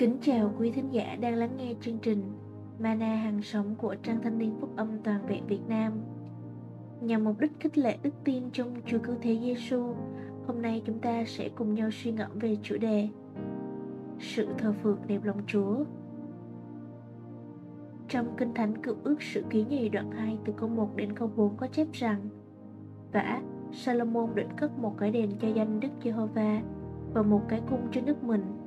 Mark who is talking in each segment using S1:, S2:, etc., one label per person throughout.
S1: Kính chào quý thính giả đang lắng nghe chương trình Mana hàng sống của Trang Thanh niên Phúc âm Toàn vẹn Việt Nam. Nhằm mục đích khích lệ đức tin trong Chúa Cứu Thế Giêsu, hôm nay chúng ta sẽ cùng nhau suy ngẫm về chủ đề Sự thờ phượng đẹp lòng Chúa. Trong Kinh Thánh Cựu ước sự ký nhì đoạn 2 từ câu 1 đến câu 4 có chép rằng Vả, Salomon định cất một cái đền cho danh Đức Giê-hô-va và một cái cung cho nước mình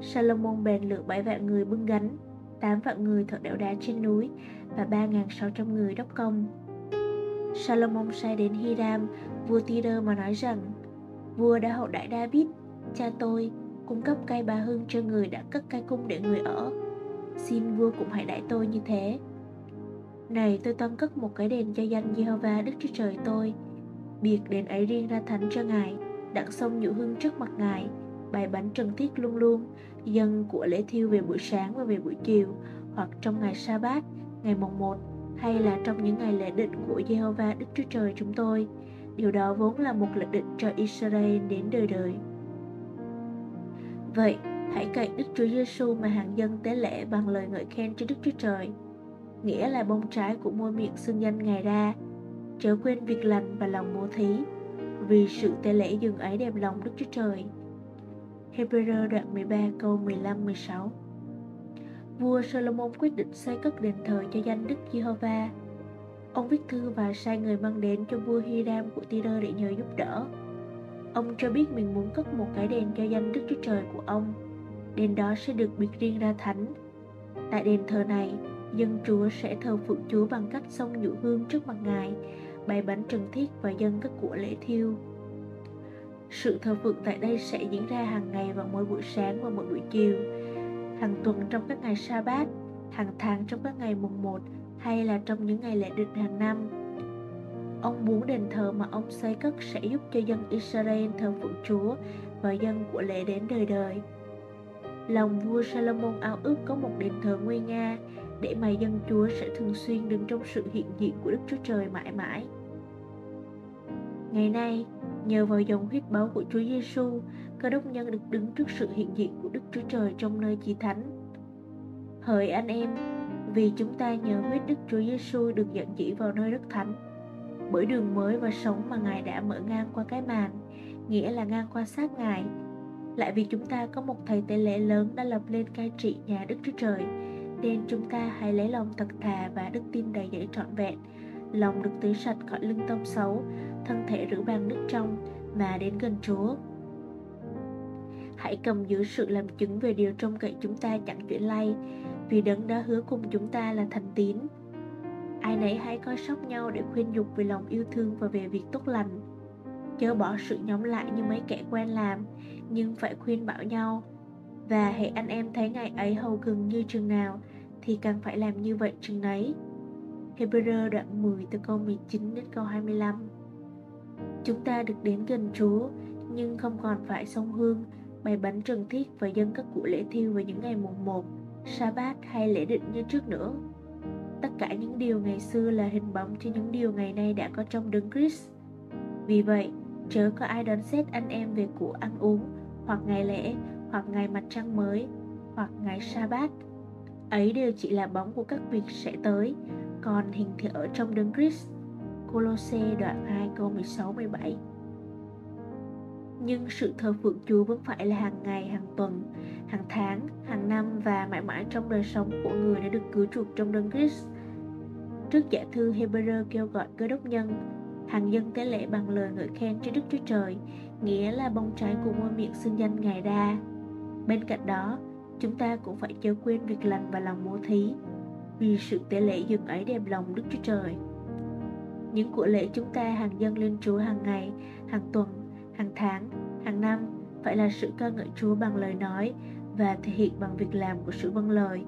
S1: Salomon bèn lựa bảy vạn người bưng gánh, tám vạn người thợ đẽo đá trên núi và ba sáu trăm người đốc công. Salomon sai đến Hiram, vua Tyre mà nói rằng Vua đã hậu đại David, cha tôi, cung cấp cây bà hương cho người đã cất cây cung để người ở. Xin vua cũng hãy đãi tôi như thế. Này tôi tâm cất một cái đền cho danh Jehovah Đức Chúa Trời tôi. Biệt đền ấy riêng ra thánh cho Ngài, đặng sông nhũ hương trước mặt Ngài, bày bánh trần thiết luôn luôn, dân của lễ thiêu về buổi sáng và về buổi chiều, hoặc trong ngày sa bát ngày mùng 1 hay là trong những ngày lễ định của Jehovah Đức Chúa Trời chúng tôi. Điều đó vốn là một lệnh định cho Israel đến đời đời. Vậy, hãy cậy Đức Chúa Giêsu mà hàng dân tế lễ bằng lời ngợi khen cho Đức Chúa Trời, nghĩa là bông trái của môi miệng xưng danh Ngài ra. Chớ quên việc lành và lòng bố thí, vì sự tế lễ dừng ấy đẹp lòng Đức Chúa Trời. Hebrew đoạn 13 câu 15-16 Vua Solomon quyết định xây cất đền thờ cho danh Đức Giê-hô-va. Ông viết thư và sai người mang đến cho vua Hiram của Tyre để nhờ giúp đỡ. Ông cho biết mình muốn cất một cái đền cho danh Đức Chúa Trời của ông. Đền đó sẽ được biệt riêng ra thánh. Tại đền thờ này, dân Chúa sẽ thờ phượng Chúa bằng cách xông nhũ hương trước mặt Ngài, bày bánh trần thiết và dân các của lễ thiêu. Sự thờ phượng tại đây sẽ diễn ra hàng ngày vào mỗi buổi sáng và mỗi buổi chiều, hàng tuần trong các ngày sa bát, hàng tháng trong các ngày mùng 1 hay là trong những ngày lễ định hàng năm. Ông muốn đền thờ mà ông xây cất sẽ giúp cho dân Israel thờ phượng Chúa và dân của lễ đến đời đời. Lòng vua Salomon ao ước có một đền thờ nguy nga để mà dân Chúa sẽ thường xuyên đứng trong sự hiện diện của Đức Chúa Trời mãi mãi. Ngày nay, Nhờ vào dòng huyết báo của Chúa Giêsu, cơ đốc nhân được đứng trước sự hiện diện của Đức Chúa Trời trong nơi chí thánh. Hỡi anh em, vì chúng ta nhờ huyết Đức Chúa Giêsu được dẫn chỉ vào nơi đất thánh, bởi đường mới và sống mà Ngài đã mở ngang qua cái màn, nghĩa là ngang qua xác Ngài. Lại vì chúng ta có một thầy tế lễ lớn đã lập lên cai trị nhà Đức Chúa Trời, nên chúng ta hãy lấy lòng thật thà và đức tin đầy dẫy trọn vẹn, lòng được tưới sạch khỏi lưng tâm xấu, thân thể rửa bằng nước trong mà đến gần Chúa. Hãy cầm giữ sự làm chứng về điều trông cậy chúng ta chẳng chuyển lay, vì đấng đã hứa cùng chúng ta là thành tín. Ai nấy hãy coi sóc nhau để khuyên dục về lòng yêu thương và về việc tốt lành. Chớ bỏ sự nhóm lại như mấy kẻ quen làm, nhưng phải khuyên bảo nhau. Và hãy anh em thấy ngày ấy hầu gần như chừng nào, thì càng phải làm như vậy chừng nấy. Hebrew đoạn 10 từ câu 19 đến câu 25 Chúng ta được đến gần Chúa nhưng không còn phải sông hương, bày bắn trần thiết và dân các cụ lễ thiêu vào những ngày mùng 1, sa bát hay lễ định như trước nữa. Tất cả những điều ngày xưa là hình bóng cho những điều ngày nay đã có trong đấng Christ. Vì vậy, chớ có ai đoán xét anh em về của ăn uống, hoặc ngày lễ, hoặc ngày mặt trăng mới, hoặc ngày sa bát. Ấy đều chỉ là bóng của các việc sẽ tới, còn hình thể ở trong đấng Christ Colosse đoạn 2 câu 16 17. Nhưng sự thờ phượng Chúa vẫn phải là hàng ngày, hàng tuần, hàng tháng, hàng năm và mãi mãi trong đời sống của người đã được cứu chuộc trong đấng Christ. Trước giả thư Hebrew kêu gọi cơ đốc nhân, hàng dân tế lễ bằng lời ngợi khen cho Đức Chúa Trời, nghĩa là bông trái của môi miệng xưng danh Ngài đa. Bên cạnh đó, chúng ta cũng phải chớ quên việc lành và lòng bố thí, vì sự tế lễ dừng ấy đẹp lòng Đức Chúa Trời. Những của lễ chúng ta hàng dâng lên Chúa hàng ngày, hàng tuần, hàng tháng, hàng năm phải là sự ca ngợi Chúa bằng lời nói và thể hiện bằng việc làm của sự vâng lời.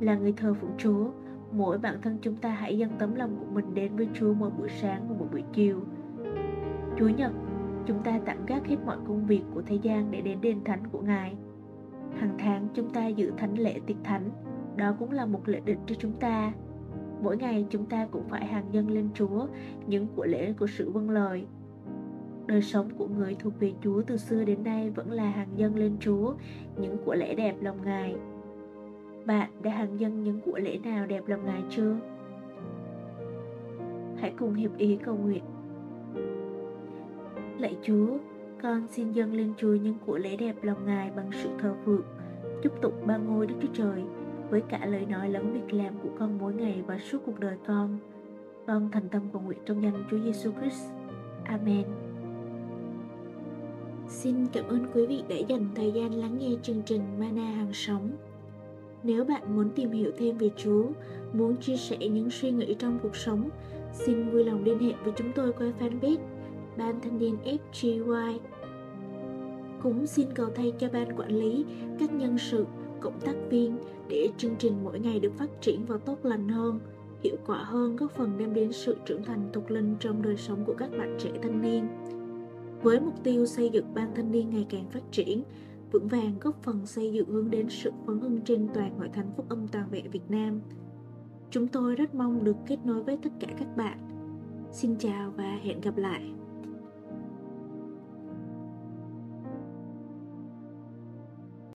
S1: Là người thờ phụng Chúa, mỗi bản thân chúng ta hãy dâng tấm lòng của mình đến với Chúa mỗi buổi sáng và mỗi buổi chiều. Chúa Nhật, chúng ta tạm gác hết mọi công việc của thế gian để đến đền thánh của Ngài. Hàng tháng chúng ta giữ thánh lễ tiệc thánh, đó cũng là một lễ định cho chúng ta Mỗi ngày chúng ta cũng phải hàng dân lên Chúa những của lễ của sự vâng lời. Đời sống của người thuộc về Chúa từ xưa đến nay vẫn là hàng dân lên Chúa những của lễ đẹp lòng Ngài. Bạn đã hàng dân những của lễ nào đẹp lòng Ngài chưa? Hãy cùng hiệp ý cầu nguyện. Lạy Chúa, con xin dâng lên Chúa những của lễ đẹp lòng Ngài bằng sự thờ phượng, chúc tụng ba ngôi Đức Chúa Trời với cả lời nói lẫn việc làm của con mỗi ngày và suốt cuộc đời con. Con thành tâm cầu nguyện trong danh Chúa Giêsu Christ. Amen.
S2: Xin cảm ơn quý vị đã dành thời gian lắng nghe chương trình Mana hàng sống. Nếu bạn muốn tìm hiểu thêm về Chúa, muốn chia sẻ những suy nghĩ trong cuộc sống, xin vui lòng liên hệ với chúng tôi qua fanpage Ban Thanh niên FGY. Cũng xin cầu thay cho ban quản lý, các nhân sự, cộng tác viên để chương trình mỗi ngày được phát triển và tốt lành hơn, hiệu quả hơn góp phần đem đến sự trưởng thành tục linh trong đời sống của các bạn trẻ thanh niên. Với mục tiêu xây dựng ban thanh niên ngày càng phát triển, vững vàng góp phần xây dựng hướng đến sự phấn hưng trên toàn hội thánh phúc âm toàn vẹn Việt Nam. Chúng tôi rất mong được kết nối với tất cả các bạn. Xin chào và hẹn gặp lại.